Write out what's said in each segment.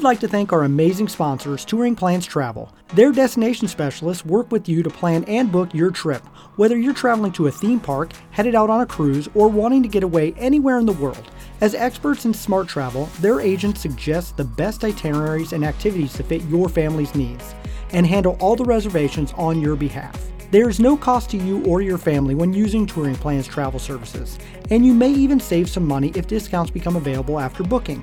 would like to thank our amazing sponsors, Touring Plans Travel. Their destination specialists work with you to plan and book your trip, whether you're traveling to a theme park, headed out on a cruise, or wanting to get away anywhere in the world. As experts in smart travel, their agents suggest the best itineraries and activities to fit your family's needs and handle all the reservations on your behalf. There is no cost to you or your family when using Touring Plans travel services, and you may even save some money if discounts become available after booking.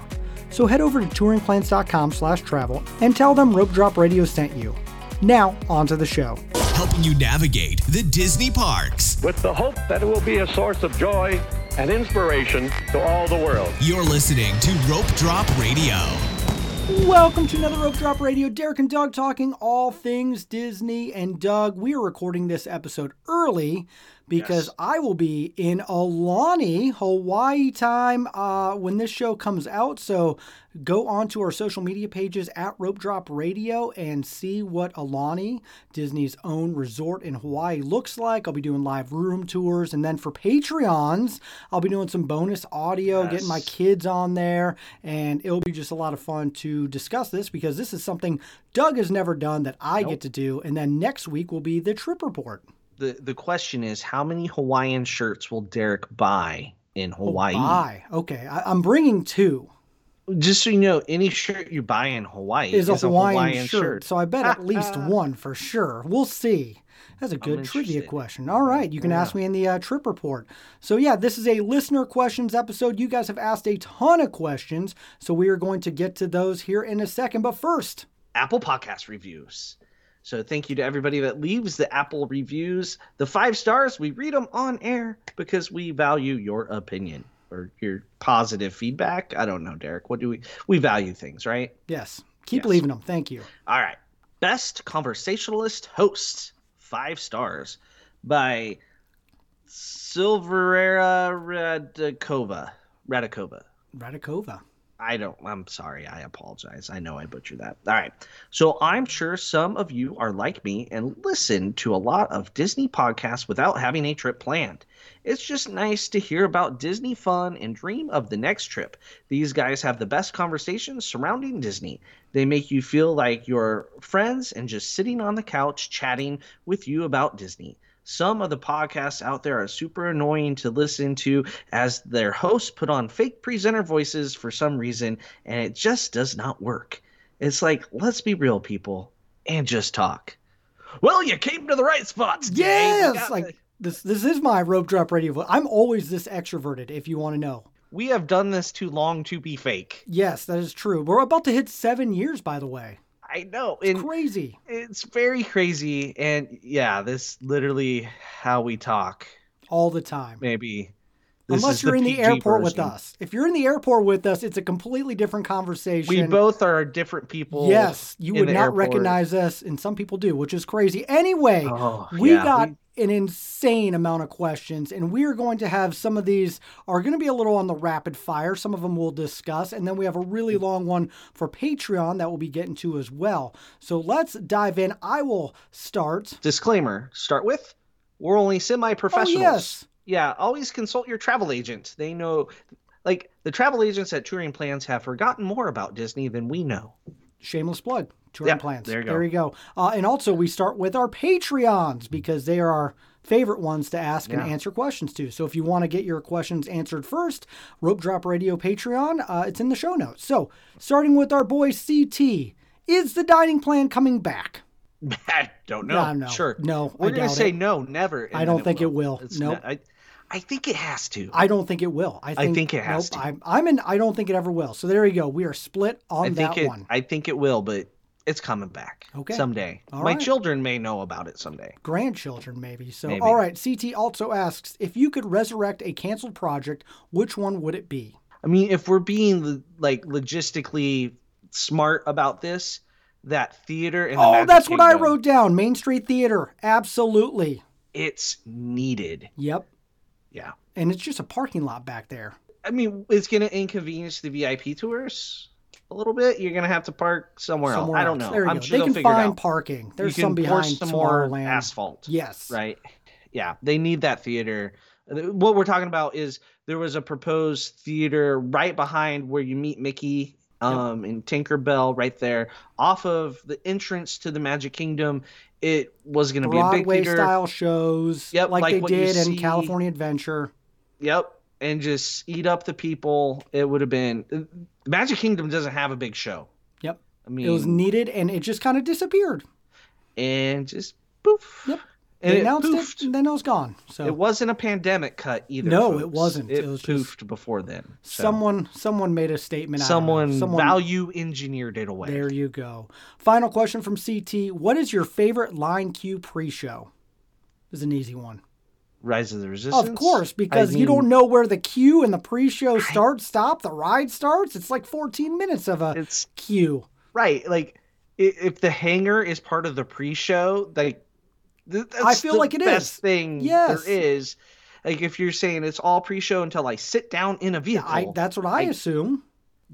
So head over to touringplans.com slash travel and tell them Rope Drop Radio sent you. Now, on to the show. Helping you navigate the Disney parks. With the hope that it will be a source of joy and inspiration to all the world. You're listening to Rope Drop Radio. Welcome to another Rope Drop Radio. Derek and Doug talking all things Disney. And Doug, we are recording this episode early because Yes. I will be in Aulani, Hawaii time uh, when this show comes out. So go on to our social media pages at Rope Drop Radio and see what Aulani, Disney's own resort in Hawaii, looks like. I'll be doing live room tours. And then for Patreons, I'll be doing some bonus audio, getting my kids on there. And it'll be just a lot of fun to discuss this because this is something Doug has never done that I get to do. And then next week will be the trip report. The the question is, how many Hawaiian shirts will Derek buy in Hawaii? Bye. Okay. I, I'm bringing two. Just so you know, any shirt you buy in Hawaii Is a is Hawaiian, shirt, so I bet at least one for sure. We'll see. That's a good trivia question. All right, you can ask me in the uh, trip report. So yeah, this is a listener questions episode. You guys have asked a ton of questions, so we are going to get to those here in a second. But first, Apple Podcast reviews. So thank you to everybody that leaves the Apple reviews. The five stars, we read them on air because we value your opinion or your positive feedback. I don't know, Derek. What do we we value things, right? yes, keep Yes. leaving them. Thank you. All right. Best conversationalist host, five stars by Silverera Radikova. Radikova. Radikova. I don't, I'm sorry. I apologize. I know I butchered that. All right. So I'm sure some of you are like me and listen to a lot of Disney podcasts without having a trip planned. It's just nice to hear about Disney fun and dream of the next trip. These guys have the best conversations surrounding Disney. They make you feel like you're friends and just sitting on the couch chatting with you about Disney. Some of the podcasts out there are super annoying to listen to as their hosts put on fake presenter voices for some reason, and it just does not work. It's like, let's be real, people, and just talk. Well, you came to the right spots. Dave. Yes, like the- this. This is my rope drop radio. vo- I'm always this extroverted. If you want to know. we have done this too long to be fake. Yes, that is true. We're about to hit seven years, by the way. I know, and Crazy. it's very crazy. And yeah, this literally how we talk. All the time. Maybe this Unless you're in the PG airport with us. If you're in the airport with us, it's a completely different conversation. We both are different people. Yes, you would not airport. recognize us, and some people do, which is crazy. Anyway, Oh, we yeah, got we- an insane amount of questions, and we are going to have some of these are going to be a little on the rapid fire. Some of them we'll discuss, and then we have a really mm-hmm. long one for Patreon that we'll be getting to as well. So let's dive in. I will start. Disclaimer: Start with, we're only semi-professionals. Oh, yes. Yeah, always consult your travel agent. They know, like the travel agents at Touring Plans have forgotten more about Disney than we know. Shameless plug. Touring Yep, plans. there you go. There you go. Uh, and also, we start with our Patreons because they are our favorite ones to ask and answer questions to. So if you want to get your questions answered first, Rope Drop Radio Patreon, uh, it's in the show notes. So starting with our boy CT, is the dining plan coming back? I don't know. No, no, sure. no, We're gonna say it. no, never. I don't think it will. No, Nope. I, I think it has to. I don't think it will. I think, think it has nope, to. I'm, I'm in. I don't think it ever will. So there you go. We are split on I that it. one. I think it will, but it's coming back. Okay. Someday. All My right. children may know about it someday. grandchildren maybe so Maybe. all right ct also asks if you could resurrect a canceled project which one would it be I mean, if we're being like logistically smart about this, that theater in the oh Magic that's what i wrote down main street theater absolutely It's needed. yep Yeah. and it's just a parking lot back there I mean, it's going to inconvenience the VIP tours a little bit. You're going to have to park somewhere, somewhere else. I don't know. I'm go sure they can find parking there's some behind some more Tomorrowland. asphalt. yes Right. Yeah. They need that theater. What we're talking about is there was a proposed theater right behind where you meet Mickey um, in Tinkerbell, right there, off of the entrance to the Magic Kingdom. It was going to be a big theater. style shows, Yep, like, like they did in see- California Adventure. Yep. And just eat up the people. It would have been. Magic Kingdom doesn't have a big show. Yep, I mean, it was needed, and it just kind of disappeared. and just poof. Yep. And They it announced poofed. it, and then it was gone. So It wasn't a pandemic cut either. No, folks. it wasn't. It, It was poofed before then. So someone someone made a statement. Someone, someone value engineered it away. There you go. Final question from CT. What is your favorite line Q pre-show? This is an easy one. Rise of the Resistance. Of course, because I you don't know where the queue and the pre-show starts, stop, the ride starts. It's like 14 minutes of a It's queue. right. Like if the hangar is part of the pre-show, like that's I feel the like it best is. thing Yes. there is. Like if you're saying it's all pre-show until I sit down in a vehicle. I, that's what I, I- assume.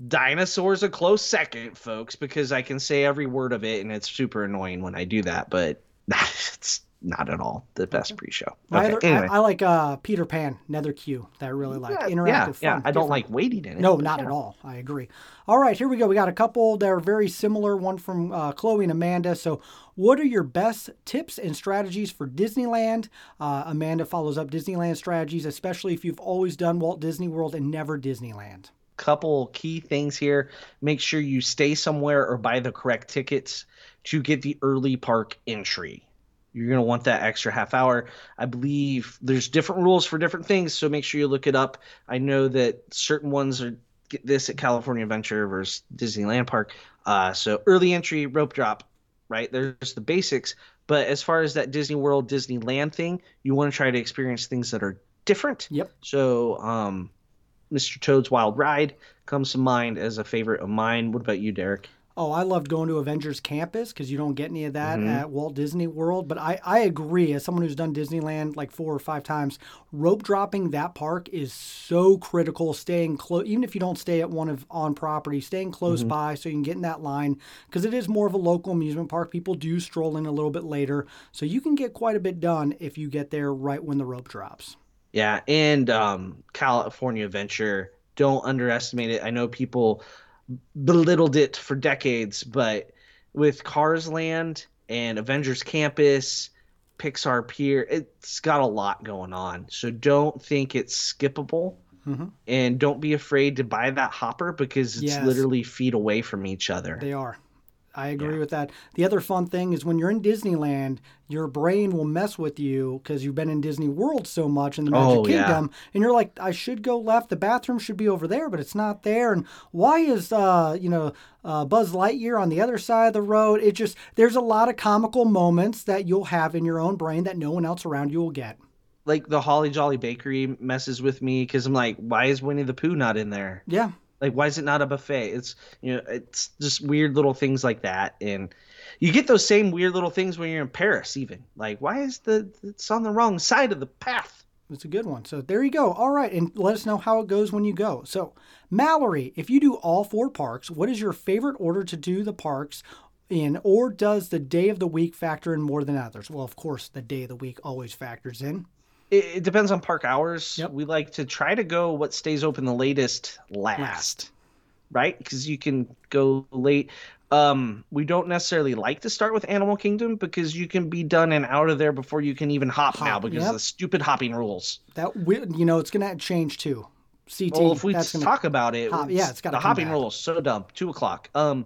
Dinosaurs a close second, folks, because I can say every word of it, and it's super annoying when I do that. But it's not at all the best pre-show. Okay, other- anyway. I, I like uh, Peter Pan, another queue that I really like. yeah, Interactive, yeah, fun. yeah. I don't like waiting in it. No, not yeah. at all. I agree. All right, here we go. We got a couple that are very similar. One from uh, Chloe and Amanda. So, what are your best tips and strategies for Disneyland? Uh, Amanda follows up Disneyland strategies, especially if you've always done Walt Disney World and never Disneyland. couple key things here. Make sure you stay somewhere or buy the correct tickets to get the early park entry. You're going to want that extra half hour. I believe there's different rules for different things, so make sure you look it up. I know that certain ones are get this at California Adventure versus Disneyland Park. Uh, so early entry, rope drop, right? There's the basics. But as far as that Disney World, Disneyland thing, you want to try to experience things that are different. Yep. So, um, Mr. Toad's Wild Ride comes to mind as a favorite of mine. What about you, Derek? Oh, I loved going to Avengers Campus because you don't get any of that Mhm. at Walt Disney World. But I, I agree, as someone who's done Disneyland like four or five times, rope dropping that park is so critical. Staying close, even if you don't stay at one of on property, staying close Mm-hmm. by so you can get in that line because it is more of a local amusement park. People do stroll in a little bit later, so you can get quite a bit done if you get there right when the rope drops. Yeah, and um, California Adventure. Don't underestimate it. I know people belittled it for decades, but with Cars Land and Avengers Campus, Pixar Pier, it's got a lot going on. So don't think it's skippable. Mhm. And don't be afraid to buy that hopper because it's Yes. literally feet away from each other. They are. I agree Yeah. with that. The other fun thing is when you're in Disneyland, your brain will mess with you because you've been in Disney World so much in the Magic Oh, yeah. Kingdom, and you're like, I should go left. The bathroom should be over there, but it's not there. And why is uh you know uh, Buzz Lightyear on the other side of the road? It just there's a lot of comical moments that you'll have in your own brain that no one else around you will get. like the Holly Jolly Bakery messes with me because I'm like, why is Winnie the Pooh not in there? Yeah, Like, why is it not a buffet? It's you know, it's just weird little things like that, and you get those same weird little things when you're in Paris. Even like, why is the it's on the wrong side of the path? It's a good one. So there you go. All right. And let us know how it goes when you go. So, Mallory, if you do all four parks, what is your favorite order to do the parks in, or does the day of the week factor in more than others? Well, of course, the day of the week always factors in. It, it depends on park hours. Yep. We like to try to go what stays open the latest last, Last. right? Because you can go late. Um, we don't necessarily like to start with Animal Kingdom because you can be done and out of there before you can even hop, now because yep. of the stupid hopping rules. That we, you know, it's going to change too. CT. Well, if we talk about it, hop- yeah, it's gotta the hopping back. rules so dumb. Two o'clock. Um,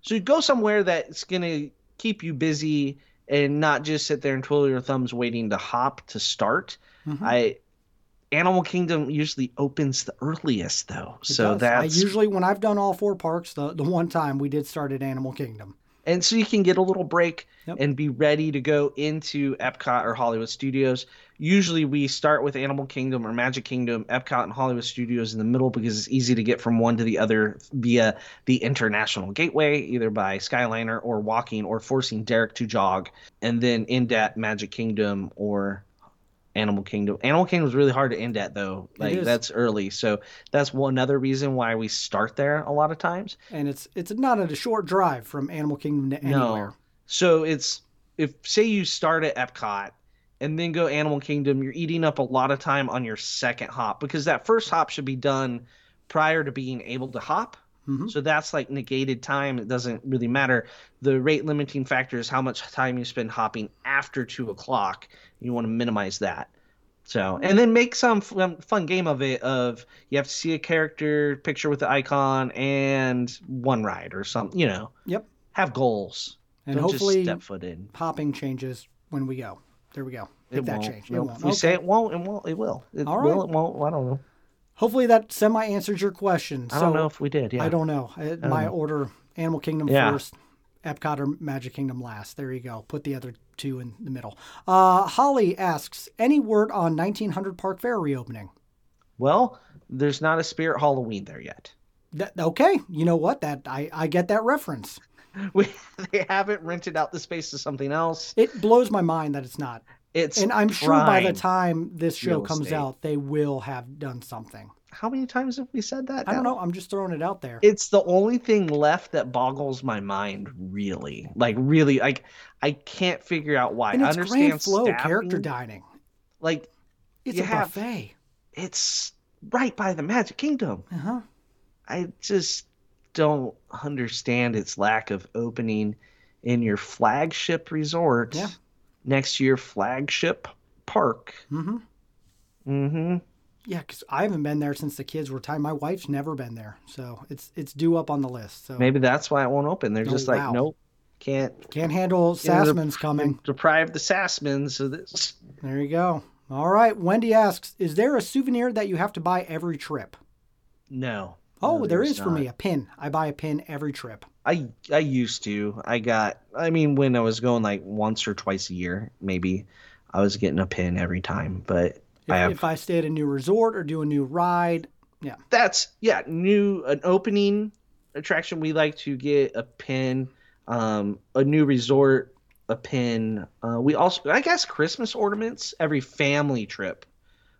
so you go somewhere that's gonna keep you busy and not just sit there and twiddle your thumbs waiting to hop to start. Mhm. I Animal Kingdom usually opens the earliest though, It so does. that's I usually when I've done all four parks, the the one time we did start at Animal Kingdom. And so you can get a little break Yep. and be ready to go into Epcot or Hollywood Studios. Usually we start with Animal Kingdom or Magic Kingdom, Epcot and Hollywood Studios in the middle because it's easy to get from one to the other via the international gateway, either by Skyliner or walking or forcing Derek to jog, and then end at Magic Kingdom or Animal Kingdom. Animal Kingdom is really hard to end at though. Like that's early. So that's one other reason why we start there a lot of times. And it's it's not a short drive from Animal Kingdom to anywhere. No. So it's if say you start at Epcot and then go Animal Kingdom, you're eating up a lot of time on your second hop because that first hop should be done prior to being able to hop. Mhm. So that's like negated time. It doesn't really matter. The rate limiting factor is how much time you spend hopping after two o'clock. You want to minimize that. So, and then make some fun, fun game of it. Of you have to see a character picture with the icon and one ride or something. You know, Yep. have goals. And Don't hopefully just step foot in. Popping changes when we go. There we go. Make It that won't. change. It won't. We Okay. say it won't, it won't. It will. It All will. It won't. I don't know. Hopefully that semi answers your question. I so don't know if we did. Yeah. I don't know. Uh, My order: Animal Kingdom Yeah. first, Epcot or Magic Kingdom last. There you go. Put the other two in the middle. Uh, Holly asks: Any word on 1900 Park Fair reopening? Well, there's not a Spirit Halloween there yet. That, okay, you know what? That I, I get that reference. We, they haven't rented out the space to something else. It blows my mind that it's not. It's And I'm sure by the time this show comes estate. out, they will have done something. How many times have we said that? I don't know. I'm just throwing it out there. It's the only thing left that boggles my mind. Really, like really, like I can't figure out why. and I it's understand grand flow character dining. Like It's a have- buffet. it's right by the Magic Kingdom. Uh huh. I just don't understand its lack of opening in your flagship resort Yeah. Next year flagship park. Mm-hmm. Mm-hmm. Yeah, because I haven't been there since the kids were tiny. My wife's never been there, so it's it's due up on the list. So Maybe that's why it won't open. They're Oh, just like, wow. nope, can't can't handle Sassman's coming. deprive the Sassmans of this. There you go. All right. Wendy asks, "Is there a souvenir that you have to buy every trip?" No. Oh, there's is for me a pin. I buy a pin every trip. I I used to. I got. I mean, when I was going like once or twice a year, maybe I was getting a pin every time. But If I have. if I stay at a new resort or do a new ride, yeah. that's yeah. New an opening attraction. We like to get a pin. Um, a new resort, a pin. Uh, we also, I guess, Christmas ornaments. Every family trip,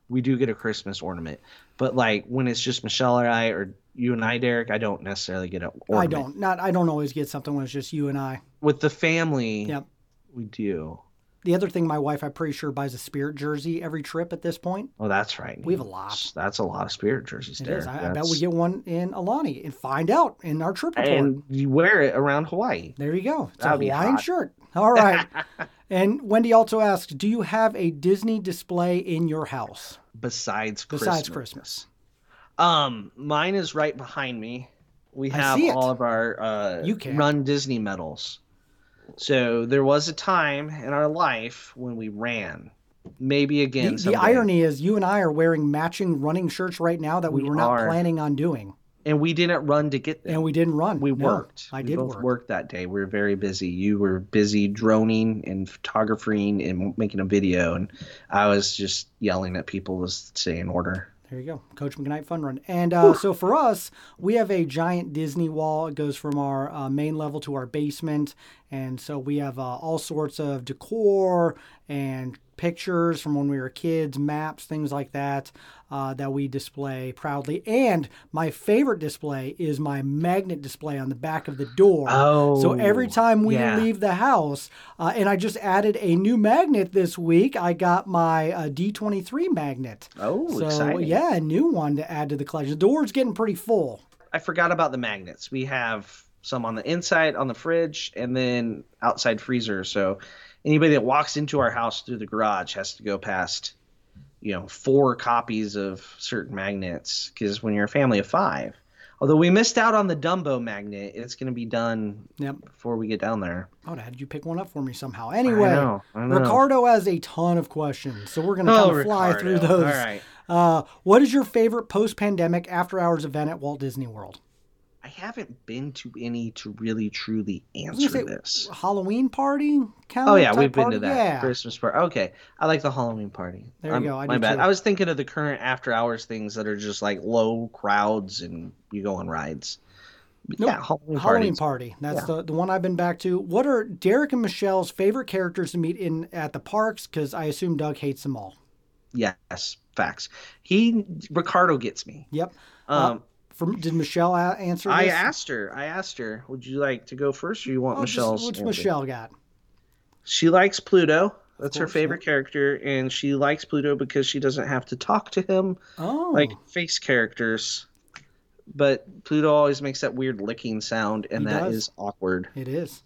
we do get a Christmas ornament. But like when it's just Michelle or I, or you and I, Derek, I don't necessarily get ornament. I don't. Not. I don't always get something when it's just you and I. With the family, Yep. we do. The other thing, my wife, I'm pretty sure buys a Spirit jersey every trip at this point. Oh, that's right. We have a lot. That's a lot of spirit jerseys It there. is. I, I bet we get one in Aulani and find out in our trip report. and you wear it around Hawaii. There you go. It's That'd a Hawaiian shirt. All right. and Wendy also asks, "Do you have a Disney display in your house Besides Christmas. besides Christmas?" Um, mine is right behind me. We have all of our uh. Run Disney medals. So there was a time in our life when we ran. Maybe again. The, the irony is, you and I are wearing matching running shirts right now that we, We were not are. planning on doing, and we didn't run to get them. and we didn't run. we No, worked. I we did both work. worked that day. We were very busy. You were busy droning and photographing and making a video, and I was just yelling at people to stay in order. There you go, Coach McKnight Fun Run. And uh, so for us, we have a giant Disney wall. It goes from our uh, main level to our basement, and so we have uh, all sorts of decor and pictures from when we were kids, maps, things like that, uh, that we display proudly. And my favorite display is my magnet display on the back of the door. Oh, so every time we yeah. leave the house, uh, and I just added a new magnet this week. I got my uh, D23 magnet. Oh, So exciting! yeah, a new one to add to the collection. The door's getting pretty full. I forgot about the magnets. We have some on the inside on the fridge and then outside freezer. So anybody that walks into our house through the garage has to go past, you know, four copies of certain magnets because when you're a family of five, although we missed out on the Dumbo magnet, it's going to be done Yep. before we get down there. Oh, had you pick one up for me somehow? Anyway, know, I know. Ricardo has a ton of questions, so we're gonna Oh, kind of fly Ricardo. through those. All right. Uh, what is your favorite post-pandemic after-hours event at Walt Disney World? I haven't been to any to really truly answer this. Halloween party? Oh yeah, we've been party? to that Yeah. Christmas party. Okay, I like the Halloween party. There you I'm- go, I my bad. too. I was thinking of the current after hours things that are just like low crowds and you go on rides. Nope. Yeah, Halloween, Halloween party. That's Yeah. the, the one I've been back to. What are Derek and Michelle's favorite characters to meet in at the parks? Because I assume Doug hates them all. Yes, facts. He Ricardo gets me. Yep. Um, From did Michelle a- answer? I asked her. I asked her, "Would you like to go first, or you want Oh, just- Michelle's?" What's answer?" Michelle got? She likes Pluto. That's her favorite character, and she likes Pluto because she doesn't have to talk to him Oh, like face characters. but Pluto always makes that weird licking sound, and He that does. is awkward. It is.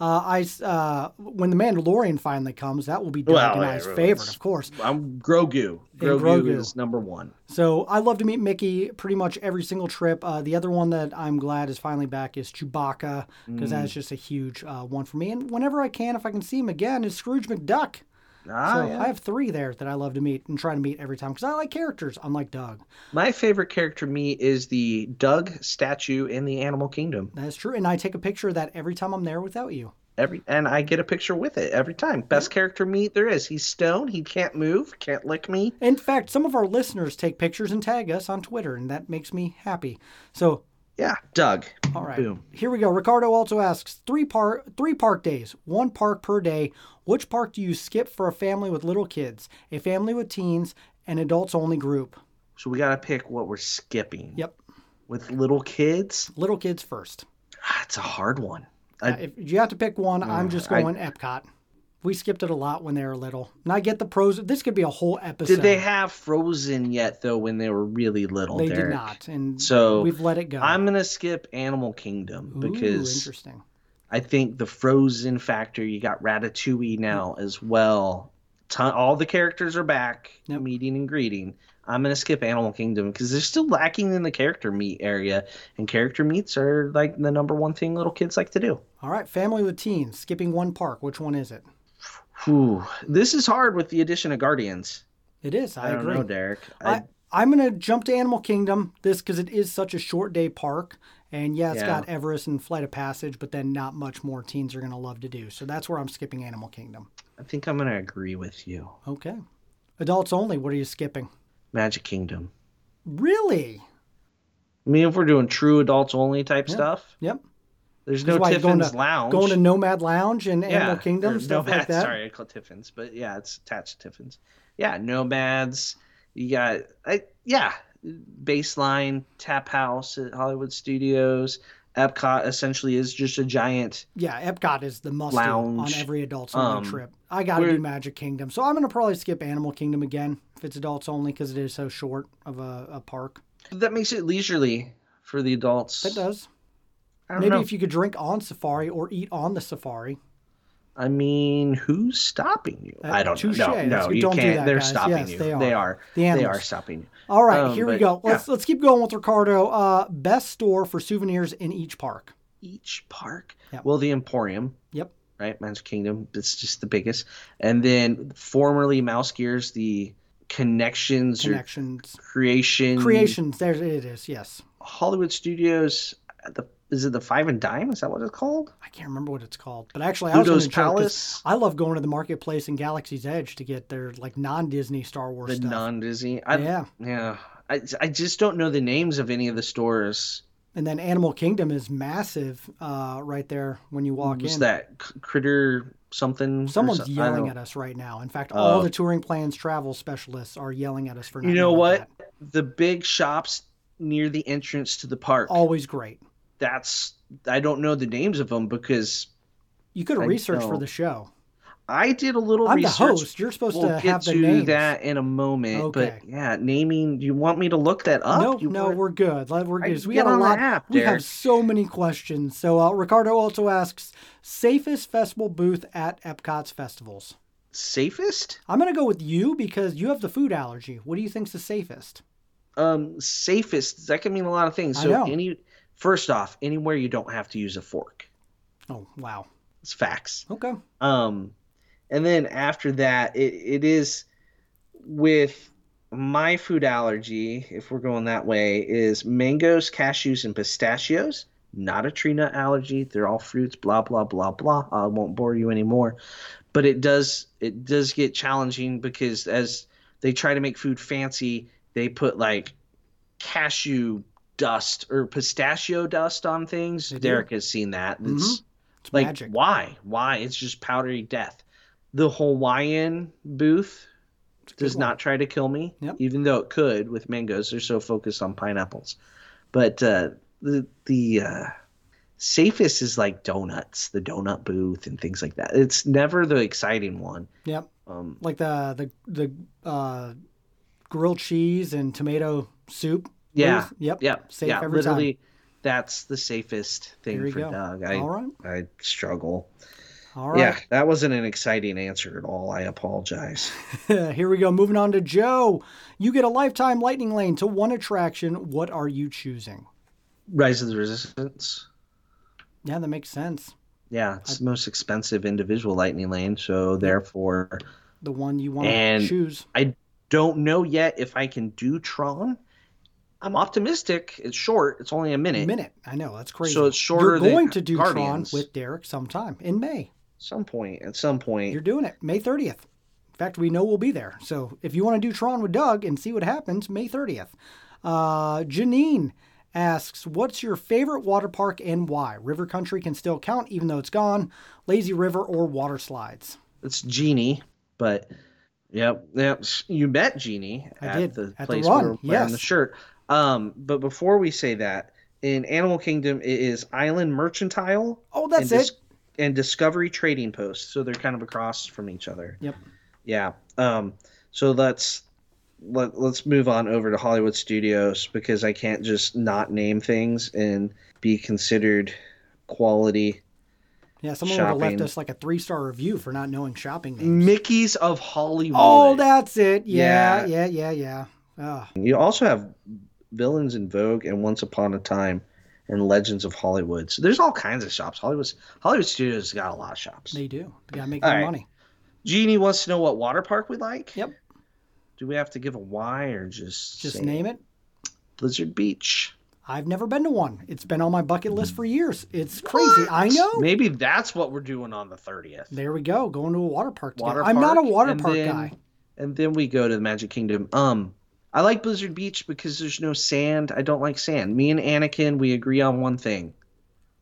Uh, I uh, when the Mandalorian finally comes, that will be Doug Well, and I's favorite, of course. I'm Grogu. Grogu, Grogu. is number one. So I love to meet Mickey pretty much every single trip. Uh, the other one that I'm glad is finally back is Chewbacca because Mm. that's just a huge uh, one for me. And whenever I can, if I can see him again, is Scrooge McDuck. Ah, so yeah. I have three there that I love to meet and try to meet every time because I like characters, unlike Doug. My favorite character meet is the Doug statue in the Animal Kingdom. That's true, and I take a picture of that every time I'm there without you. Every and I get a picture with it every time. Best character meet there is. He's stone. He can't move. Can't lick me. In fact, some of our listeners take pictures and tag us on Twitter, and that makes me happy. So Yeah, Doug. All right. Boom. Here we go. Ricardo also asks three park three park days, one park per day. Which park do you skip for a family with little kids, a family with teens, an adults only group? So we gotta pick what we're skipping. Yep. With little kids, Little kids first. ah, it's a hard one. Uh, if you have to pick one, I'm just I- going Epcot. We skipped it a lot when they were little. And I get the pros. This could be a whole episode. Did they have Frozen yet though when they were really little? They did not, and So we've let it go. I'm gonna skip Animal Kingdom Ooh, because interesting. I think the Frozen factor. You got Ratatouille now as well. Ton, all the characters are back, Yep. meeting and greeting. I'm gonna skip Animal Kingdom because they're still lacking in the character meet area, and character meets are like the number one thing little kids like to do. All right, family with teens, skipping one park. Which one is it? Whew. This is hard with the addition of Guardians. It is. I, I, don't agree. know, Derek. I, I, I'm gonna jump to Animal Kingdom this because it is such a short day park, and yeah, it's Yeah. got Everest and Flight of Passage, but then not much more teens are gonna love to do. So that's where I'm skipping Animal Kingdom. I think I'm gonna agree with you. Okay, adults only. What are you skipping? Magic Kingdom. Really? I mean, if we're doing true adults only type Yeah. stuff, Yep. There's no why, going Tiffin's to- Lounge. Going to Nomad Lounge and yeah, Animal Kingdom stuff like Nomads, that. Sorry, I called Tiffin's, but yeah, it's attached to Tiffin's. Yeah, Nomads. You got, I, yeah, Baseline, Tap House at Hollywood Studios. Epcot essentially is just a giant. Yeah, Epcot is the must on every adults only Um, trip. I got to do Magic Kingdom, so I'm gonna probably skip Animal Kingdom again if it's adults only because it is so short of a, a park. That makes it leisurely for the adults. It does. I don't Maybe know. if you could drink on safari or eat on the safari. I mean, who's stopping you? Uh, I don't touche. know. No, That's no, you Don't can't. that, They're guys. stopping Yes, you. they are. They are. The They animals. are stopping you. All right, Um, here we go. Let's let's keep going with Ricardo. Uh, best store for souvenirs in each park. Each park. Yep. Well, the Emporium, Yep. right? Magic Kingdom. It's just the biggest. And then formerly Mouse Gears, the connections, or Connections, creation. creations. There it is. Yes, Hollywood Studios. The is it the Five and Dime? Is that what it's called? I can't remember what it's called, but actually, I was going to joke 'cause Palace. I love going to the marketplace in Galaxy's Edge to get their like non-Disney Star Wars The stuff. non Disney. I, Yeah. Yeah. I, I just don't know the names of any of the stores. and then Animal Kingdom is massive uh, right there when you walk Was in. that critter something? Someone's some- I yelling at us right now. In fact, all Oh. the touring plans travel specialists are yelling at us for not You know what? that. The big shops near the entrance to the park. Always great. That's I don't know the names of them because You could research for the show. I did a little I'm the host. You're supposed We'll to get have the to names. that in a moment. Okay. But yeah, naming. You want me to look that up? no, You no, want- we're good. We're good. We get got a lot. app, we have so many questions. So uh, Ricardo also asks, safest festival booth at Epcot's festivals. safest. I'm gonna go with you because you have the food allergy. What do you think's the safest? Um, safest. That can mean a lot of things. So any. First off, anywhere you don't have to use a fork. Oh wow. It's facts. Okay. Um, and then after that, it, it is with my food allergy, if we're going that way, is mangoes, cashews, and pistachios. Not a tree nut allergy. They're all fruits, blah, blah, blah, blah. I won't bore you anymore. But it does it does get challenging because as they try to make food fancy, they put like cashew dust or pistachio dust on things. Derek has seen that. It's It's like magic. why? Why? It's just powdery death. The Hawaiian booth does one. not try to kill me, Yep. even though it could with mangoes. They're so focused on pineapples. But uh, the the uh, safest is like donuts, the donut booth, and things like that. It's never the exciting one. Yep. Um, Like the the the uh, grilled cheese and tomato soup Yeah. Yep. Yep. Safe yeah. every literally, that's the safest thing for go. Doug. I, All right. I struggle. All right. Yeah, that wasn't an exciting answer at all. I apologize. Here we go. Moving on to Joe. You get a lifetime lightning lane to one attraction. What are you choosing? Rise of the Resistance. Yeah, that makes sense. Yeah, it's the most expensive individual lightning lane, so therefore The one you want to choose. I don't know yet if I can do Tron. I'm optimistic. It's short. It's only a minute. A minute. I know that's crazy. So it's shorter You're than going to do Guardians. Tron with Derek sometime in May. Some point. At some point. You're doing it May 30th. In fact, we know we'll be there. So if you want to do Tron with Doug and see what happens, May 30th. Uh, Janine asks, "What's your favorite water park and why? River Country can still count even though it's gone. Lazy River or water slides." It's Genie, but yep, yep. You met Genie I at did, the at the place run, where we're wearing the shirt. Um, but before we say that, in Animal Kingdom, it is Island Mercantile. Oh, that's and it. and Discovery Trading Post. So they're kind of across from each other. Yep. Yeah. Um. So let's let let's move on over to Hollywood Studios because I can't just not name things and be considered quality. Yeah, someone would have left us like a three star review for not knowing shopping names. Mickey's of Hollywood. Oh, that's it. Yeah, Yeah. yeah, yeah, yeah. Oh, You also have Villains in Vogue and Once Upon a Time and Legends of Hollywood. So there's all kinds of shops. Hollywood's Hollywood Studios got a lot of shops. they do. They gotta make All their right. money. Jeannie wants to know what water park we like. Yep. Do we have to give a why or just Just name it. Blizzard Beach? I've never been to one. It's been on my bucket list for years. It's crazy. I know. Maybe that's what we're doing on the 30th. There we go. Going to a water park. Water I'm not a water park then- guy. And then we go to the Magic Kingdom. Um, I like Blizzard Beach because there's no sand. I don't like sand. Me and Anakin, we agree on one thing: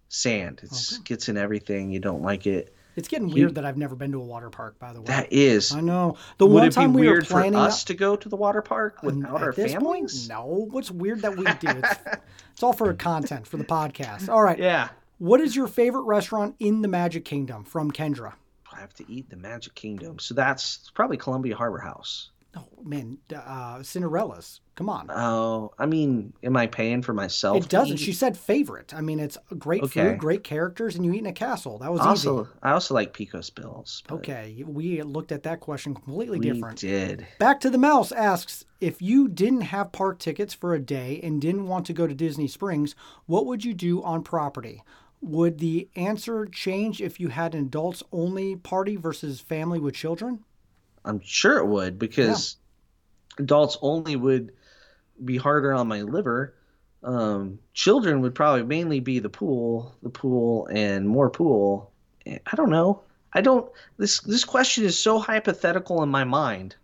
sand. It Okay. gets in everything. You don't like it. It's getting You- weird that I've never been to a water park. By the way, That is. I know. The Would one it be time we were weird for planning us to go to the water park without at our this families? Point, no. What's weird that we do? It's, it's all for content for the podcast. All right. Yeah. What is your favorite restaurant in the Magic Kingdom from Kendra? I have to eat the Magic Kingdom, so that's probably Columbia Harbor House. Oh man, uh, Cinderella's. Come on. Oh, I mean, am I paying for myself? It doesn't. She said favorite. I mean, it's great Okay. food, great characters, and you eat in a castle. That was also, easy. I also like Pecos Bill's. but Okay, we looked at that question completely we different. did. Back to the Mouse asks if you didn't have park tickets for a day and didn't want to go to Disney Springs, what would you do on property? Would the answer change if you had an adults only party versus family with children? I'm sure it would because adults only would be harder on my liver. Um, children would probably mainly be the pool, the pool, and more pool. I don't know. I don't. This this question is so hypothetical in my mind,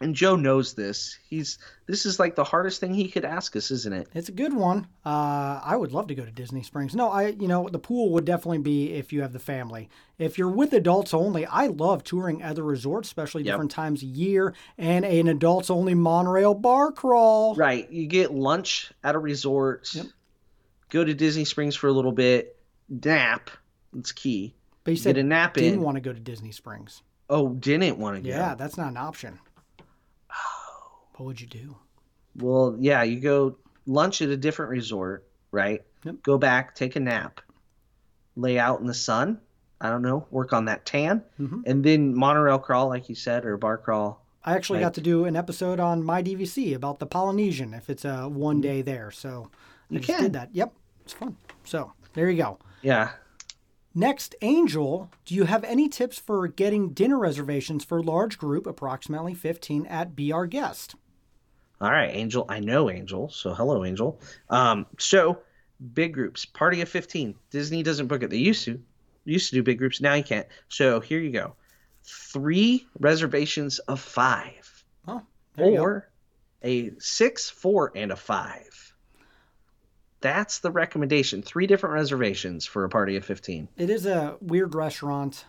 and Joe knows this. He's this is like the hardest thing he could ask us, isn't it? It's a good one. Uh, I would love to go to Disney Springs. No, I, you know, the pool would definitely be if you have the family. If you're with adults only, I love touring other resorts, especially Yep. different times a year, and an adults only monorail bar crawl. Right. You get lunch at a resort. Yep. Go to Disney Springs for a little bit. Nap. It's key. But you Get said a nap didn't in. want to go to Disney Springs. Oh, didn't want to go. Yeah, that's not an option. What would you do? Well, yeah, you go lunch at a different resort, right? Yep. Go back, take a nap, lay out in the sun. I don't know, work on that tan, Mhm. and then monorail crawl, like you said, or bar crawl. I actually Like- got to do an episode on my DVC about the Polynesian if it's a one day there. So I You just can. did that. Yep, it's fun. So there you go. Yeah. Next, Angel, do you have any tips for getting dinner reservations for large group, approximately 15, at Be Our Guest? All right, Angel. I know Angel, so hello, Angel. Um, so big groups, party of fifteen. Disney doesn't book it. They used to, used to do big groups. Now you can't. So here you go, three reservations of five. go. or a six, four, and a five. That's the recommendation. Three different reservations for a party of fifteen. It is a weird restaurant.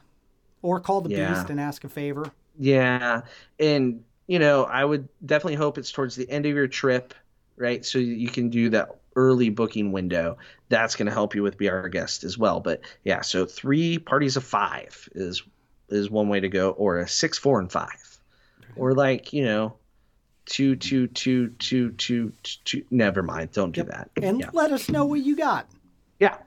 Or call the Yeah. Beast and ask a favor. Yeah, and you know, I would definitely hope it's towards the end of your trip, right? So you can do that early booking window. That's going to help you with Be Our Guest as well. But yeah, so three parties of five is is one way to go, or a six, four, and five, or like you know, two two two two two two. Never mind. Don't do that. And yeah. let us know what you got. yeah.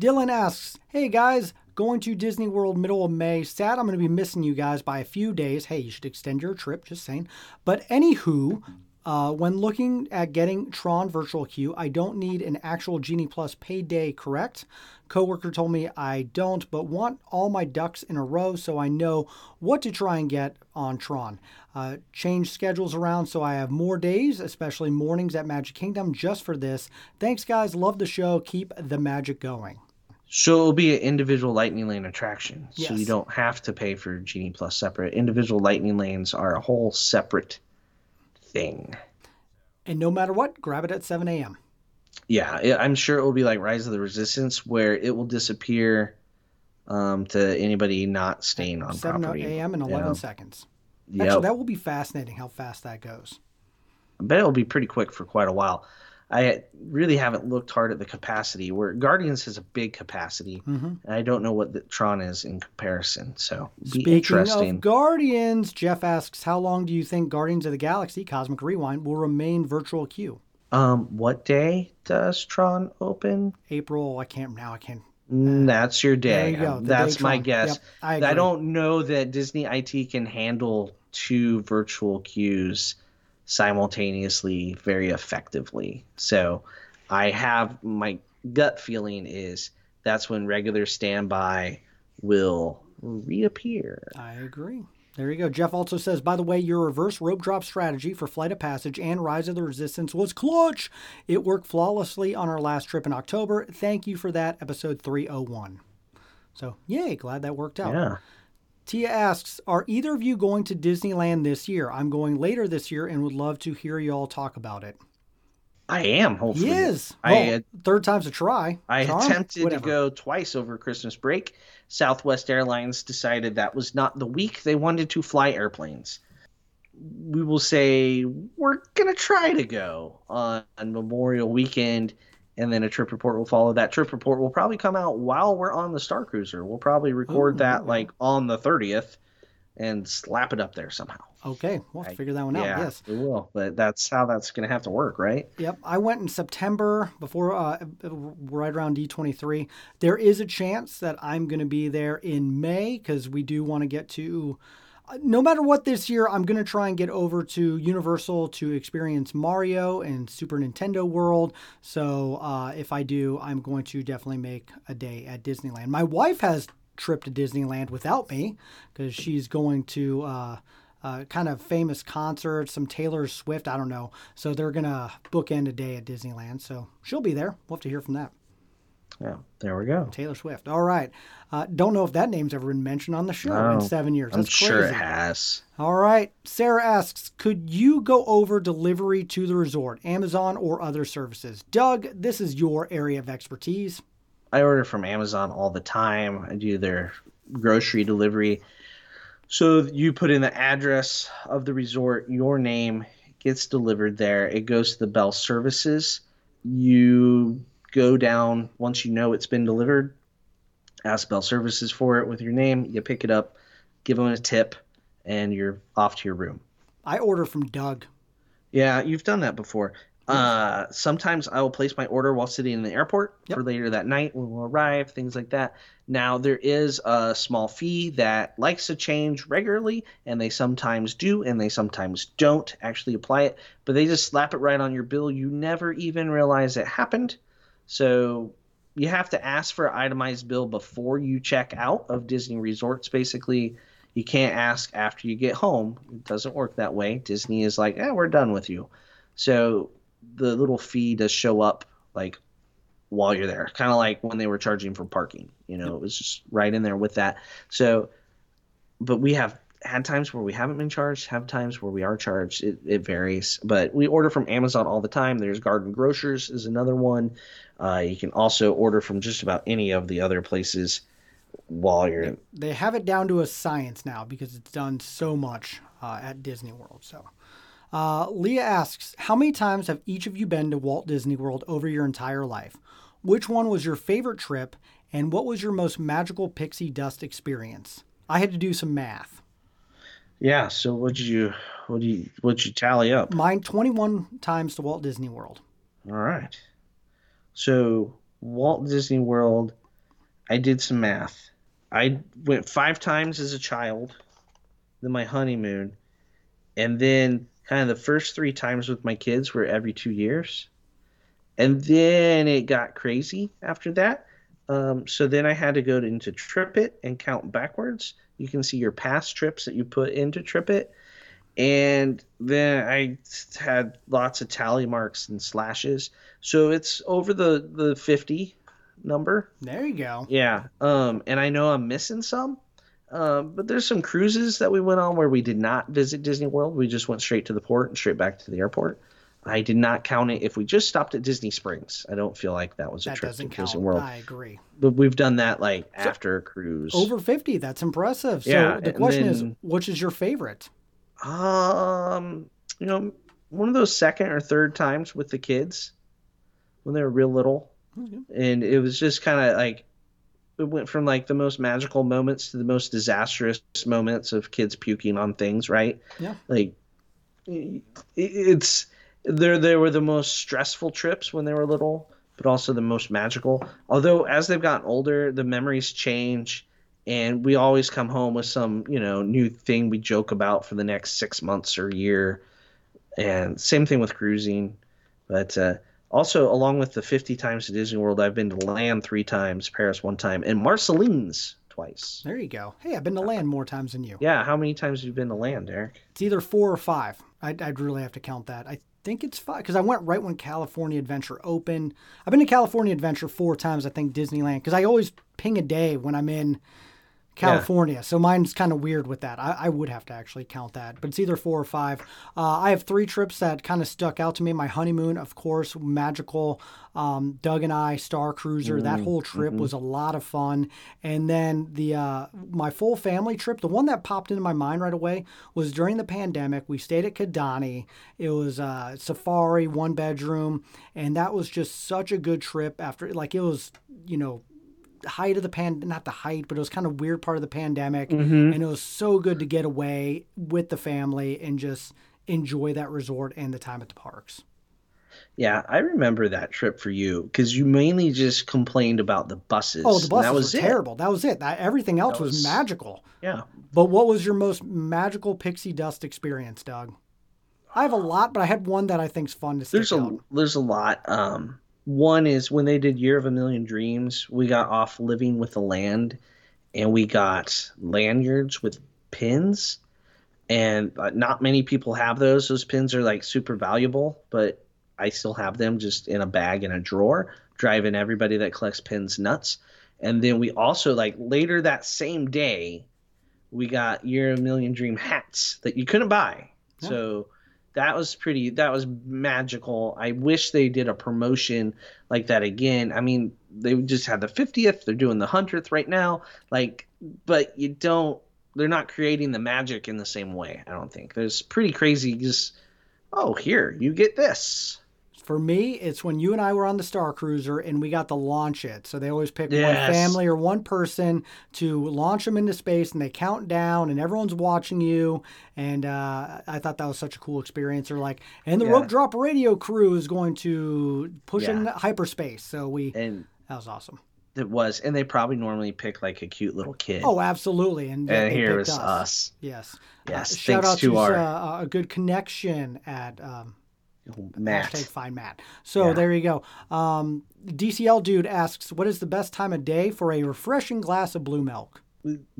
Dylan asks, Hey guys, going to Disney World middle of May. Sad I'm going to be missing you guys by a few days. Hey, you should extend your trip, just saying. But anywho, uh, when looking at getting Tron Virtual Queue, I don't need an actual Genie Plus paid day, correct? Coworker told me I don't, but want all my ducks in a row so I know what to try and get on Tron. Uh, change schedules around so I have more days, especially mornings at Magic Kingdom, just for this. Thanks, guys. Love the show. Keep the magic going. So it'll be an individual lightning lane attraction. So you don't have to pay for Genie Plus separate. Individual lightning lanes are a whole separate thing. And no matter what, grab it at 7 a.m. Yeah, I'm sure it will be like Rise of the Resistance, where it will disappear um, to anybody not staying on 7 property. a.m. in 11 Yeah. seconds. Yep. That will be fascinating how fast that goes. I bet it'll be pretty quick for quite a while. I really haven't looked hard at the capacity. Where Guardians has a big capacity, and I don't know what the Tron is in comparison. So Speaking interesting. of Guardians, Jeff asks, how long do you think Guardians of the Galaxy Cosmic Rewind will remain virtual queue? um, what day does Tron open? April, I can't now. I can't. Mm, That's your There day. you go, Um, That's day my Tron. guess. Yep, I I don't know that Disney IT can handle two virtual queues simultaneously very effectively. So I have my gut feeling is that's when regular standby will reappear. I agree. There you go. Jeff also says, by the way, your reverse rope drop strategy for Flight of Passage and Rise of the Resistance was clutch. It worked flawlessly on our last trip in October. Thank you for that, episode 301. So, yay, glad that worked out. Yeah. Tia asks, Are either of you going to Disneyland this year? I'm going later this year and would love to hear you all talk about it. I am hopefully. He is. I Well, third time's a try. I Charm? attempted Whatever. to go twice over Christmas break. Southwest Airlines decided that was not the week they wanted to fly airplanes. We will say we're going to try to go on Memorial weekend, and then a trip report will follow. That trip report will probably come out while we're on the Star Cruiser. We'll probably record Ooh, that like on the 30th and slap it up there somehow. Okay, we'll have to figure that one out. Yes. we will. But that's how that's going to have to work, right? Yep, I went in September before, uh, right around D23. There is a chance that I'm going to be there in May because we do want to get to. No matter what this year, I'm going to try and get over to Universal to experience Mario and Super Nintendo World. So uh, if I do, I'm going to definitely make a day at Disneyland. My wife has trip to Disneyland without me because she's going to. Uh, uh, kind of famous concert, some Taylor Swift, I don't know. So they're going to bookend a day at Disneyland. So she'll be there. We'll have to hear from that. Yeah, there we go. Taylor Swift. All right. Uh, don't know if that name's ever been mentioned on the show in No, seven years. I'm That's sure it crazy. has. All right. Sarah asks, could you go over delivery to the resort, Amazon or other services? Doug, this is your area of expertise. I order from Amazon all the time. I do their grocery delivery. So you put in the address of the resort, your name gets delivered there. It goes to the Bell Services. You go down once you know it's been delivered. Ask Bell Services for it with your name. You pick it up, give them a tip, and you're off to your room. I order from Doug. Yeah, you've done that before. Uh, sometimes I will place my order while sitting in the airport Yep. for later that night when we'll arrive, things like that. Now, there is a small fee that likes to change regularly, and they sometimes do, and they sometimes don't actually apply it, but they just slap it right on your bill. You never even realize it happened. So you have to ask for an itemized bill before you check out of Disney resorts, basically. You can't ask after you get home. It doesn't work that way. Disney is like, eh, we're done with you. So the little fee does show up like while you're there, kind of like when they were charging for parking. You know, it was just right in there with that. So, but we have had times where we haven't been charged, have times where we are charged. It, it varies, but we order from Amazon all the time. There's Garden Grocers is another one. Uh, you can also order from just about any of the other places while you're They have it down to a science now because it's done so much uh, at Disney World. So, uh, Leah asks, how many times have each of you been to Walt Disney World over your entire life? Which one was your favorite trip, and what was your most magical pixie dust experience? I had to do some math. Yeah. So what did you what do you what did you tally up? Mine 21 times to Walt Disney World. All right. So Walt Disney World, I did some math. I went five times as a child, then my honeymoon, and then kind of the first three times with my kids were every two years. And then it got crazy after that. Um, so then I had to go to, into TripIt and count backwards. You can see your past trips that you put into TripIt. And then I had lots of tally marks and slashes. So it's over the, the 50 number. There you go. Yeah. Um, and I know I'm missing some. Um, but there's some cruises that we went on where we did not visit Disney World. We just went straight to the port and straight back to the airport. I did not count it if we just stopped at Disney Springs. I don't feel like that was a That trip doesn't to count. Disney World. I agree. But we've done that like after a cruise. Over 50. That's impressive. So Yeah, the question is, which is your favorite? Um, you know, one of those second or third times with the kids when they were real little, and it was just kind of like it went from like the most magical moments to the most disastrous moments of kids puking on things. Right? Yeah. Like it's there. They were the most stressful trips when they were little, but also the most magical. Although as they've gotten older, the memories change and we always come home with some you know new thing we joke about for the next six months or year and same thing with cruising but uh, also along with the 50 times to disney world i've been to land three times paris one time and marceline's twice There you go. Hey, I've been to land more times than you. yeah how many times have you been to land eric It's either four or five. I'd, I'd really have to count that. I think it's five because I went right when California Adventure opened. I've been to California Adventure four times. I think Disneyland because I always ping a day when I'm in California. So mine's kind of weird with that. I, I would have to actually count that, but it's either four or five. Uh, I have three trips that kind of stuck out to me. My honeymoon, of course, magical. Um, Doug and I, Star Cruiser. that whole trip was a lot of fun. And then the uh, my full family trip, the one that popped into my mind right away was during the pandemic. We stayed at Kidani. It was uh, safari, one bedroom, and that was just such a good trip. After like it was, you know, height of the pan not the height but it was kind of weird part of the pandemic. And it was so good to get away with the family and just enjoy that resort and the time at the parks. Yeah i remember that trip for you because you mainly just complained about the buses oh the buses that was were terrible. That was it. That, everything else That was, was- magical. Yeah. But what was your most magical pixie dust experience doug? I have a lot but i had one that i think's fun to there's a out. there's a lot um one is when they did year of a million dreams we got off living with the land and we got lanyards with pins. And uh, not many people have those. Those pins are like super valuable but i still have them just in a bag in a drawer driving everybody that collects pins nuts. And then we also like later that same day we got year of a million dream hats that you couldn't buy. So that was pretty that was magical. I wish they did a promotion like that again. I mean they just had the 50th they're doing the 100th right now. Like but you don't they're not creating the magic in the same way i don't think. There's pretty crazy just oh here you get this For me, it's when you and I were on the Star Cruiser and we got to launch it. So they always pick one family or one person to launch them into space and they count down and everyone's watching you. And uh, I thought that was such a cool experience. Or like, and the Yeah. rope drop radio crew is going to push in hyperspace. So we, and that was awesome. it was and they probably normally pick like a cute little kid Oh, absolutely. And, and here was us, Yes. Yes, Uh, shout out to to, our- uh, a good connection at um, matt Hashtag find Matt. So Yeah. there you go. Um, DCL dude asks, "What is the best time of day for a refreshing glass of blue milk?"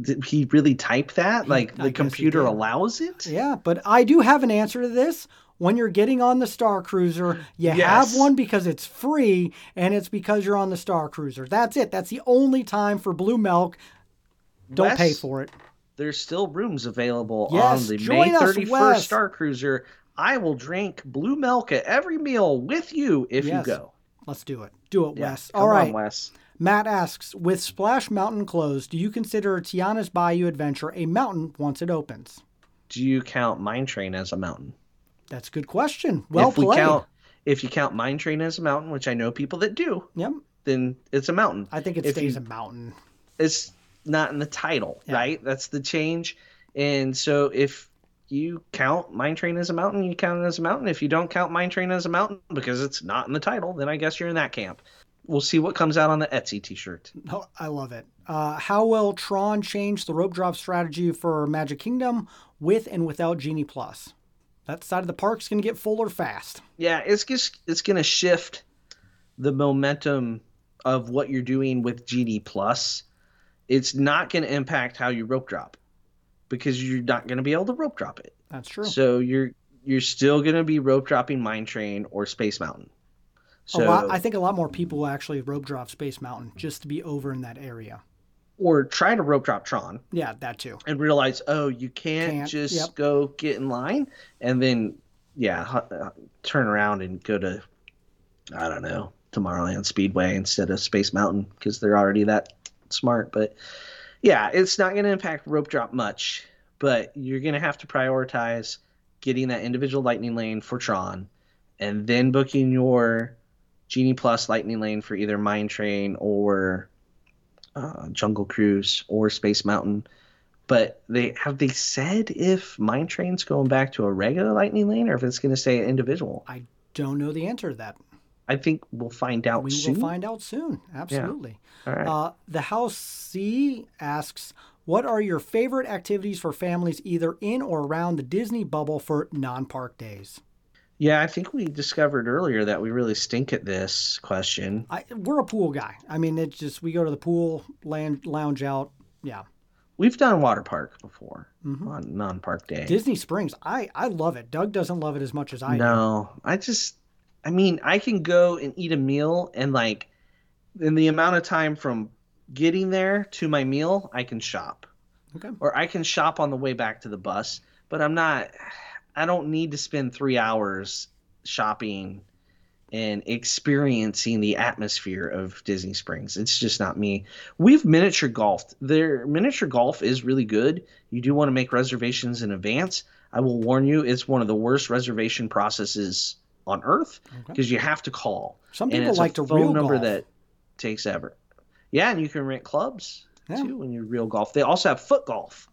did he really type that like I the computer allows it Yeah, but I do have an answer to this. When you're getting on the Star Cruiser, you Yes. have one because it's free and it's because you're on the Star Cruiser. That's it. That's the only time for blue milk. Don't Wes, pay for it. there's still rooms available Yes, on the May 31st Wes. Star Cruiser. I will drink blue milk at every meal with you if Yes. you go. Let's do it. Do it, Yeah, Wes. come All right. on, Wes. Matt asks, with Splash Mountain closed, do you consider Tiana's Bayou Adventure a mountain once it opens? Do you count Mine Train as a mountain? That's a good question. Well if we played. count, if you count Mine Train as a mountain, which I know people that do, Yep. then it's a mountain. I think it If stays you- a mountain. It's not in the title, Yeah. right? That's the change. And so if you count Mine Train as a mountain, you count it as a mountain. If you don't count Mine Train as a mountain because it's not in the title, then I guess you're in that camp. We'll see what comes out on the Etsy t-shirt. Oh, I love it. Uh, how will Tron change the rope drop strategy for Magic Kingdom with and without Genie Plus? That side of the park's going to get fuller fast. Yeah, it's just it's going to shift the momentum of what you're doing with Genie Plus. It's not going to impact how you rope drop because you're not going to be able to rope drop it. That's true. So you're you're still going to be rope dropping Mine Train or Space Mountain. So, a lot, I think a lot more people will actually rope drop Space Mountain just to be over in that area. or try to rope drop Tron Yeah, that too. and realize, oh, you can't, Can't, just yep. go get in line, and then yeah, uh, turn around and go to I don't know Tomorrowland Speedway instead of Space Mountain because they're already that smart. But yeah, it's not going to impact rope drop much, but you're going to have to prioritize getting that individual lightning lane for Tron, and then booking your Genie Plus lightning lane for either Mine Train or uh, Jungle Cruise or Space Mountain. But they have they said if Mine Train's going back to a regular lightning lane or if it's going to stay individual. I don't know the answer to that. I think we'll find out soon. We soon. will find out soon. Absolutely. All right. Uh, the House C asks, "What are your favorite activities for families, either in or around the Disney bubble for non-park days?" yeah, I think we discovered earlier that we really stink at this question. I, we're a pool guy. I mean, it's just we go to the pool, land, lounge out. Yeah, We've done water park before Mm-hmm. on non-park day. Disney Springs. I I love it. Doug doesn't love it as much as I do. No, I just, I mean, I can go and eat a meal and like, in the amount of time from getting there to my meal, I can shop. Okay. Or I can shop on the way back to the bus, but I'm not, I don't need to spend three hours shopping and experiencing the atmosphere of Disney Springs. It's just not me. We've miniature golfed. Their miniature golf is really good. You do want to make reservations in advance. I will warn you, it's one of the worst reservation processes on earth because you have to call. Some people like to phone number golf. that takes ever. Yeah, and you can rent clubs Yeah. too when you're real golf. They also have foot golf,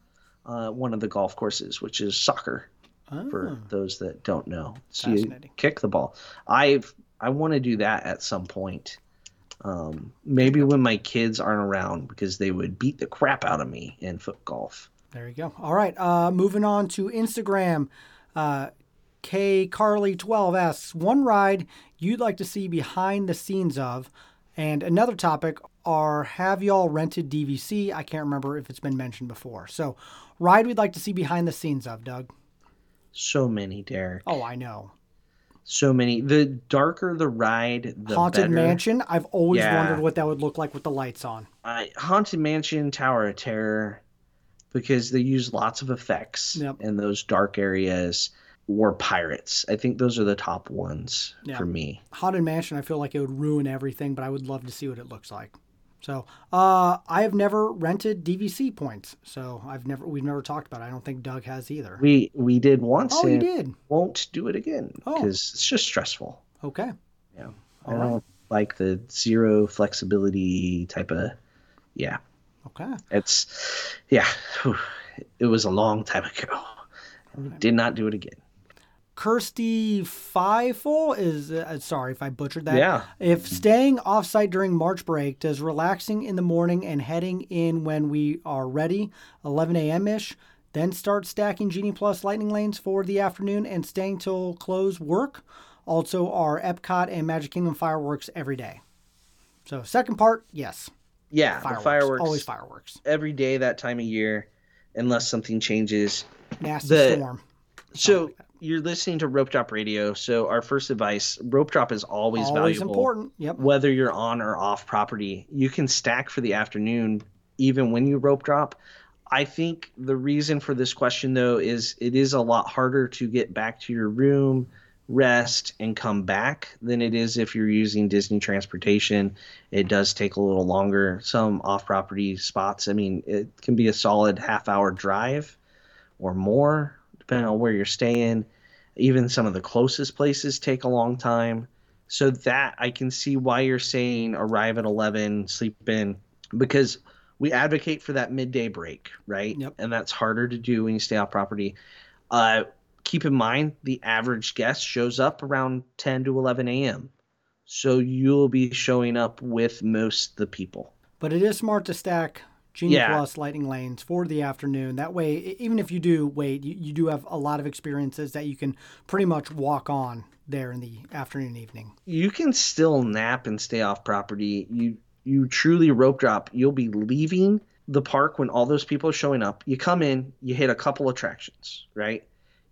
uh, one of the golf courses, which is soccer for those that don't know. So you Ah. Kick the ball. I've I want to do that at some point. Um, maybe when my kids aren't around because they would beat the crap out of me in foot golf. There you go. All right. Uh, moving on to Instagram. Uh, K Carly twelve asks one ride you'd like to see behind the scenes of, and another topic are have y'all rented DVC? I can't remember if it's been mentioned before. So, ride we'd like to see behind the scenes of, Doug. So many, Derek. Oh, I know. So many. The darker the ride, the Haunted better. Mansion. I've always Yeah. wondered what that would look like with the lights on. Haunted Mansion, Tower of Terror, because they use lots of effects Yep. in those dark areas. Or Pirates. I think those are the top ones Yeah. for me. Haunted Mansion, I feel like it would ruin everything, but I would love to see what it looks like. So, uh, I have never rented DVC points, so I've never we've never talked about. it. I don't think Doug has either. We we did once Oh, you did. won't do it again Oh. because it's just stressful. Okay. Yeah. All I right. don't like the zero flexibility type of yeah. Okay. It's yeah. It was a long time ago. We Did not do it again. Kirsty Feifel is uh, sorry if I butchered that. Yeah. If staying offsite during March break, does relaxing in the morning and heading in when we are ready, 11 a.m. ish, then start stacking Genie Plus lightning lanes for the afternoon and staying till close work? Also, are Epcot and Magic Kingdom fireworks every day? So, second part, yes. Yeah, Fireworks. fireworks Always fireworks. every day that time of year, unless something changes. Nasty The- storm. So you're listening to Rope Drop Radio. So our first advice: rope drop is always, Always valuable. important. Yep. whether you're on or off property. You can stack for the afternoon even when you rope drop. I think the reason for this question though is it is a lot harder to get back to your room, rest and come back than it is if you're using Disney transportation. It does take a little longer. Some off-property spots, I mean, it can be a solid half-hour drive or more depending on where you're staying. Even some of the closest places take a long time. So that I can see why you're saying arrive at 11, sleep in, because we advocate for that midday break, right? Yep. And that's harder to do when you stay off property. Uh, keep in mind the average guest shows up around 10 to 11 a.m. So you'll be showing up with most of the people. But it is smart to stack Genie Yeah. Plus lightning lanes for the afternoon. That way, even if you do wait, you, you do have a lot of experiences that you can pretty much walk on there in the afternoon and evening. You can still nap and stay off property. You you truly rope drop. You'll be leaving the park when all those people are showing up. You come in, you hit a couple attractions, right?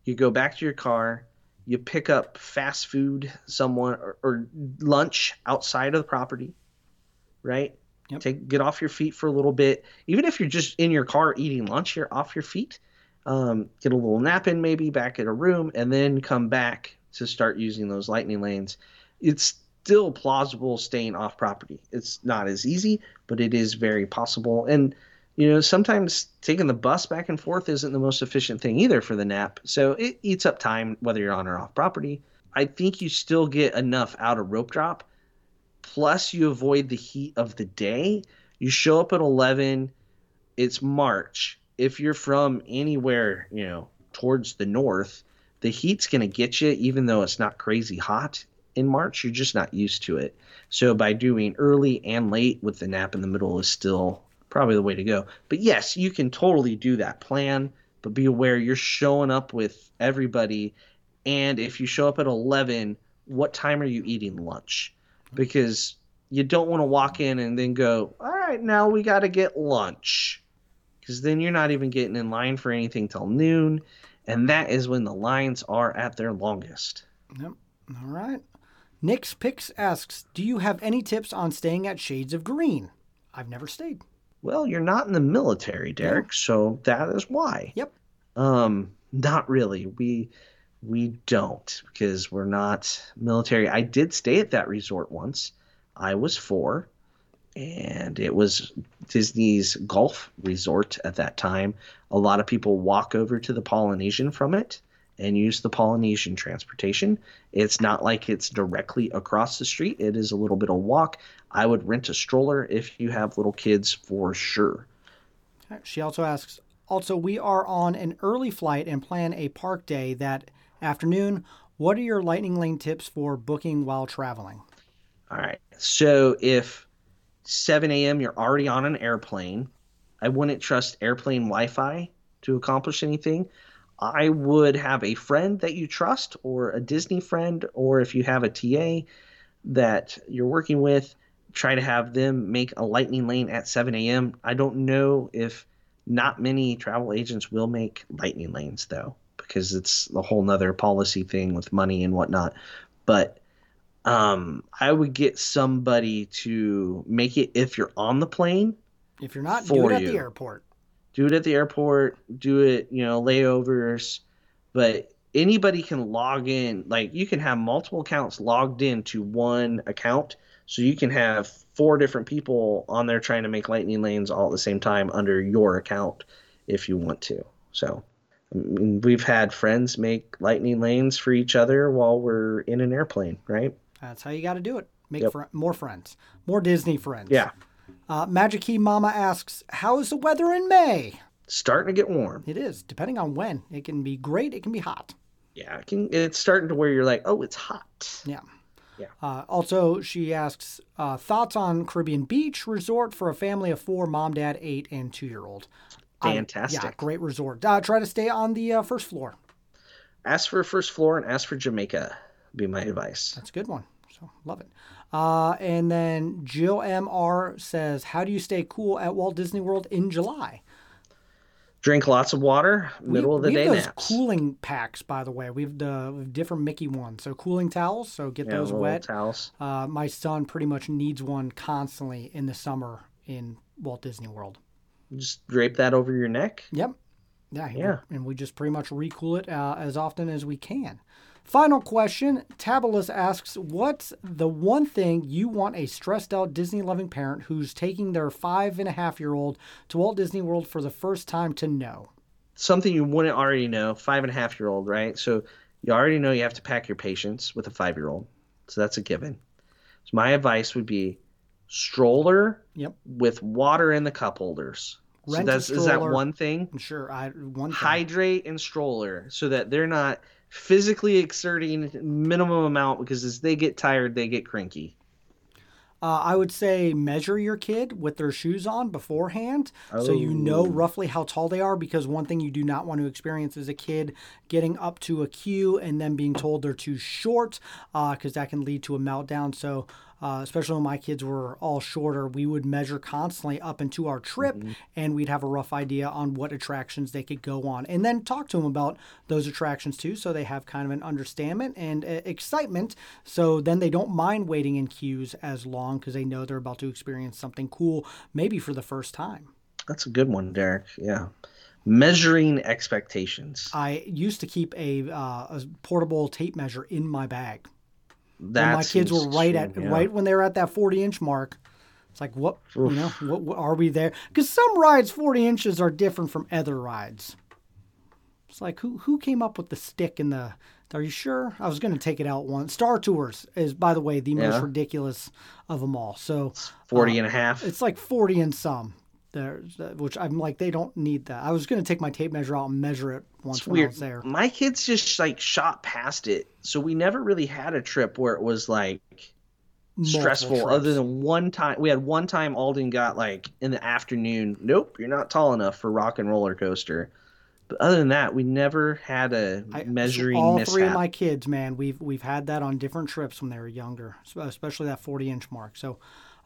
You go back to your car, you pick up fast food, someone or, or lunch outside of the property, right? Yep. Take get off your feet for a little bit. Even if you're just in your car eating lunch, you're off your feet. Um, get a little nap in maybe back at a room, and then come back to start using those lightning lanes. It's still plausible staying off property. It's not as easy, but it is very possible. And you know, sometimes taking the bus back and forth isn't the most efficient thing either for the nap. So it eats up time whether you're on or off property. I think you still get enough out of rope drop. Plus, you avoid the heat of the day. You show up at 11, it's March. If you're from anywhere, you know, towards the north, the heat's going to get you, even though it's not crazy hot in March. You're just not used to it. So, by doing early and late with the nap in the middle is still probably the way to go. But yes, you can totally do that plan, but be aware you're showing up with everybody. And if you show up at 11, what time are you eating lunch? Because you don't want to walk in and then go, all right, now we got to get lunch. Because then you're not even getting in line for anything till noon. And that is when the lines are at their longest. Yep. All right. Nick's Picks asks, "Do you have any tips on staying at Shades of Green?" I've never stayed. Well, you're not in the military, Derek, so that is why. Yep. Um, not really. We we don't because we're not military. I did stay at that resort once. I was four, and it was Disney's golf resort at that time. A lot of people walk over to the Polynesian from it and use the Polynesian transportation. It's not like it's directly across the street. It is a little bit of walk. I would rent a stroller if you have little kids for sure. She also asks, also, we are on an early flight and plan a park day that afternoon. What are your lightning lane tips for booking while traveling? All right. So if 7 a.m. you're already on an airplane, I wouldn't trust airplane Wi Fi to accomplish anything. I would have a friend that you trust, or a Disney friend, or if you have a TA that you're working with, try to have them make a lightning lane at 7 a.m. I don't know if not many travel agents will make lightning lanes though, because it's a whole nother policy thing with money and whatnot. But um, I would get somebody to make it if you're on the plane. If you're not, do it at you. the airport. Do it at the airport. Do it, you know, layovers. But anybody can log in. Like you can have multiple accounts logged into one account, so you can have four different people on there trying to make lightning lanes all at the same time under your account if you want to. So. I mean, We've had friends make lightning lanes for each other while we're in an airplane, right? That's how you got to do it. Make Yep. fri more friends, more Disney friends. Yeah. Uh, Magic Key Mama asks, "How is the weather in May?" Starting to get warm. It is depending on when. It can be great. It can be hot. Yeah, it can, it's starting to where you're like, oh, it's hot. Yeah. Yeah. Uh, also, she asks uh, thoughts on Caribbean Beach Resort for a family of four: mom, dad, eight, and two-year-old. I- Fantastic. yeah, great resort. Uh, try to stay on the uh, first floor. Ask for a first floor and ask for Jamaica. Be my advice. That's a good one. So love it. Uh, and then Jill M R says, "How do you stay cool at Walt Disney World in July?" Drink lots of water. Middle we, of the we day have those naps. cooling packs, by the way. We have the different Mickey ones. So cooling towels. So get Yeah, those wet. towels. Uh, my son pretty much needs one constantly in the summer in Walt Disney World. Just drape that over your neck. Yep. Yeah. Yeah. And we just pretty much recool it uh, as often as we can. Final question. Tabulus asks, What's the one thing you want a stressed out Disney loving parent who's taking their five and a half year old to Walt Disney World for the first time to know? Something you wouldn't already know. Five and a half year old, right? So you already know you have to pack your patience with a five year old. So that's a given. So my advice would be stroller Yep. with water in the cup holders. So Rent a that's is that one thing? Sure. I one thing. Hydrate and stroller so that they're not physically exerting minimum amount because as they get tired, they get cranky. Uh, I would say measure your kid with their shoes on beforehand so you know Oh. roughly how tall they are because one thing you do not want to experience is a kid getting up to a queue and then being told they're too short because that can lead to a meltdown. So, uh, especially when my kids were all shorter, we would measure constantly up into our trip and we'd have a rough idea on what attractions they could go on and then talk to them about those attractions too so they have kind of an understanding and uh, excitement so then they don't mind waiting in queues as long because they know they're about to experience something cool maybe for the first time That's a good one, Derek. Yeah. Measuring expectations. i used to keep a, uh, a portable tape measure in my bag That my kids were right at yeah. right when they were at that 40 inch mark it's like what you know what, what are we there? Because some rides 40 inches are different from other rides. It's like who who came up with the stick and the are you sure? I was going to take it out once. Star tours is by the way the most ridiculous of them all. So 40 uh, and a half. it's like 40 and some there which i'm like they don't need that i was going to take my tape measure out and measure it once It's weird. there My kids just like shot past it. So we never really had a trip where it was like Multiple stressful trips. other than one time we had one time Alden got like in the afternoon, nope, you're not tall enough for Rock 'n' Roller Coaster. But other than that, we never had a I- measuring all mishap. three of my kids, man, we've we've had that on different trips when they were younger, especially that 40 inch mark. So,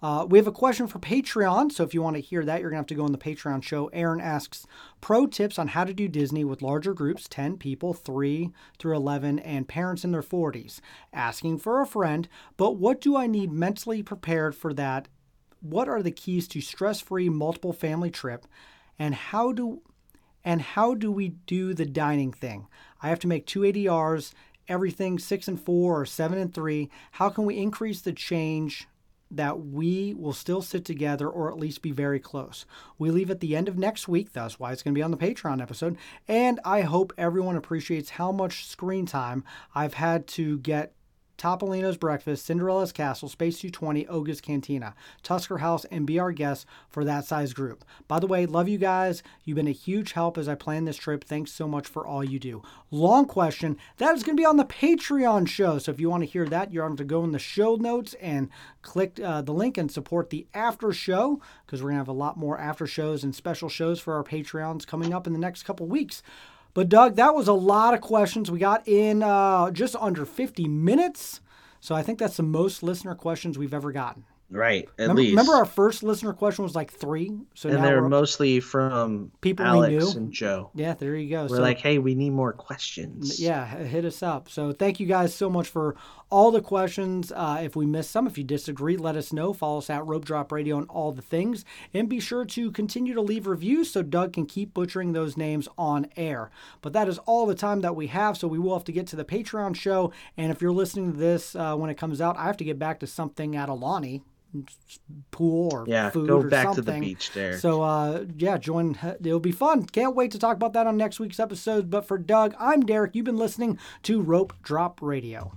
uh, we have a question for Patreon. So if you want to hear that, you're gonna have to go on the Patreon show. Aaron asks pro tips on how to do Disney with larger groups, 10 people, three through 11, and parents in their 40s. Asking for a friend, but what do I need mentally prepared for that? What are the keys to stress-free multiple family trip, and how do and how do we do the dining thing? I have to make two ADRs, everything six and four or seven and three. How can we increase the change that we will still sit together or at least be very close? We leave at the end of next week. That's why it's going to be on the Patreon episode. And I hope everyone appreciates how much screen time I've had to get Topolino's Breakfast, Cinderella's Castle, Space 220, Oga's Cantina, Tusker House, and be our guests for that size group. By the way, love you guys. You've been a huge help as I plan this trip. Thanks so much for all you do. Long question. That is going to be on the Patreon show. So if you want to hear that, you're going to go in the show notes and click uh, the link and support the after show because we're going to have a lot more after shows and special shows for our Patreons coming up in the next couple weeks. But Doug, that was a lot of questions we got in uh, just under 50 minutes. So I think that's the most listener questions we've ever gotten. Right, at Remember, least. remember our first listener question was like three. So and they're mostly from People we Alex knew. and Joe. yeah, there you go. We're so like, hey, we need more questions. yeah, hit us up. So thank you guys so much for all the questions. Uh, if we missed some, if you disagree, let us know. Follow us at Rope Drop Radio and all the things, and be sure to continue to leave reviews so Doug can keep butchering those names on air. But that is all the time that we have, so we will have to get to the Patreon show. And if you're listening to this uh, when it comes out, I have to get back to something at Aulani pool or Yeah, food go or back to the beach there. So uh, yeah, join. It'll be fun. Can't wait to talk about that on next week's episode. But for Doug, I'm Derek. You've been listening to Rope Drop Radio.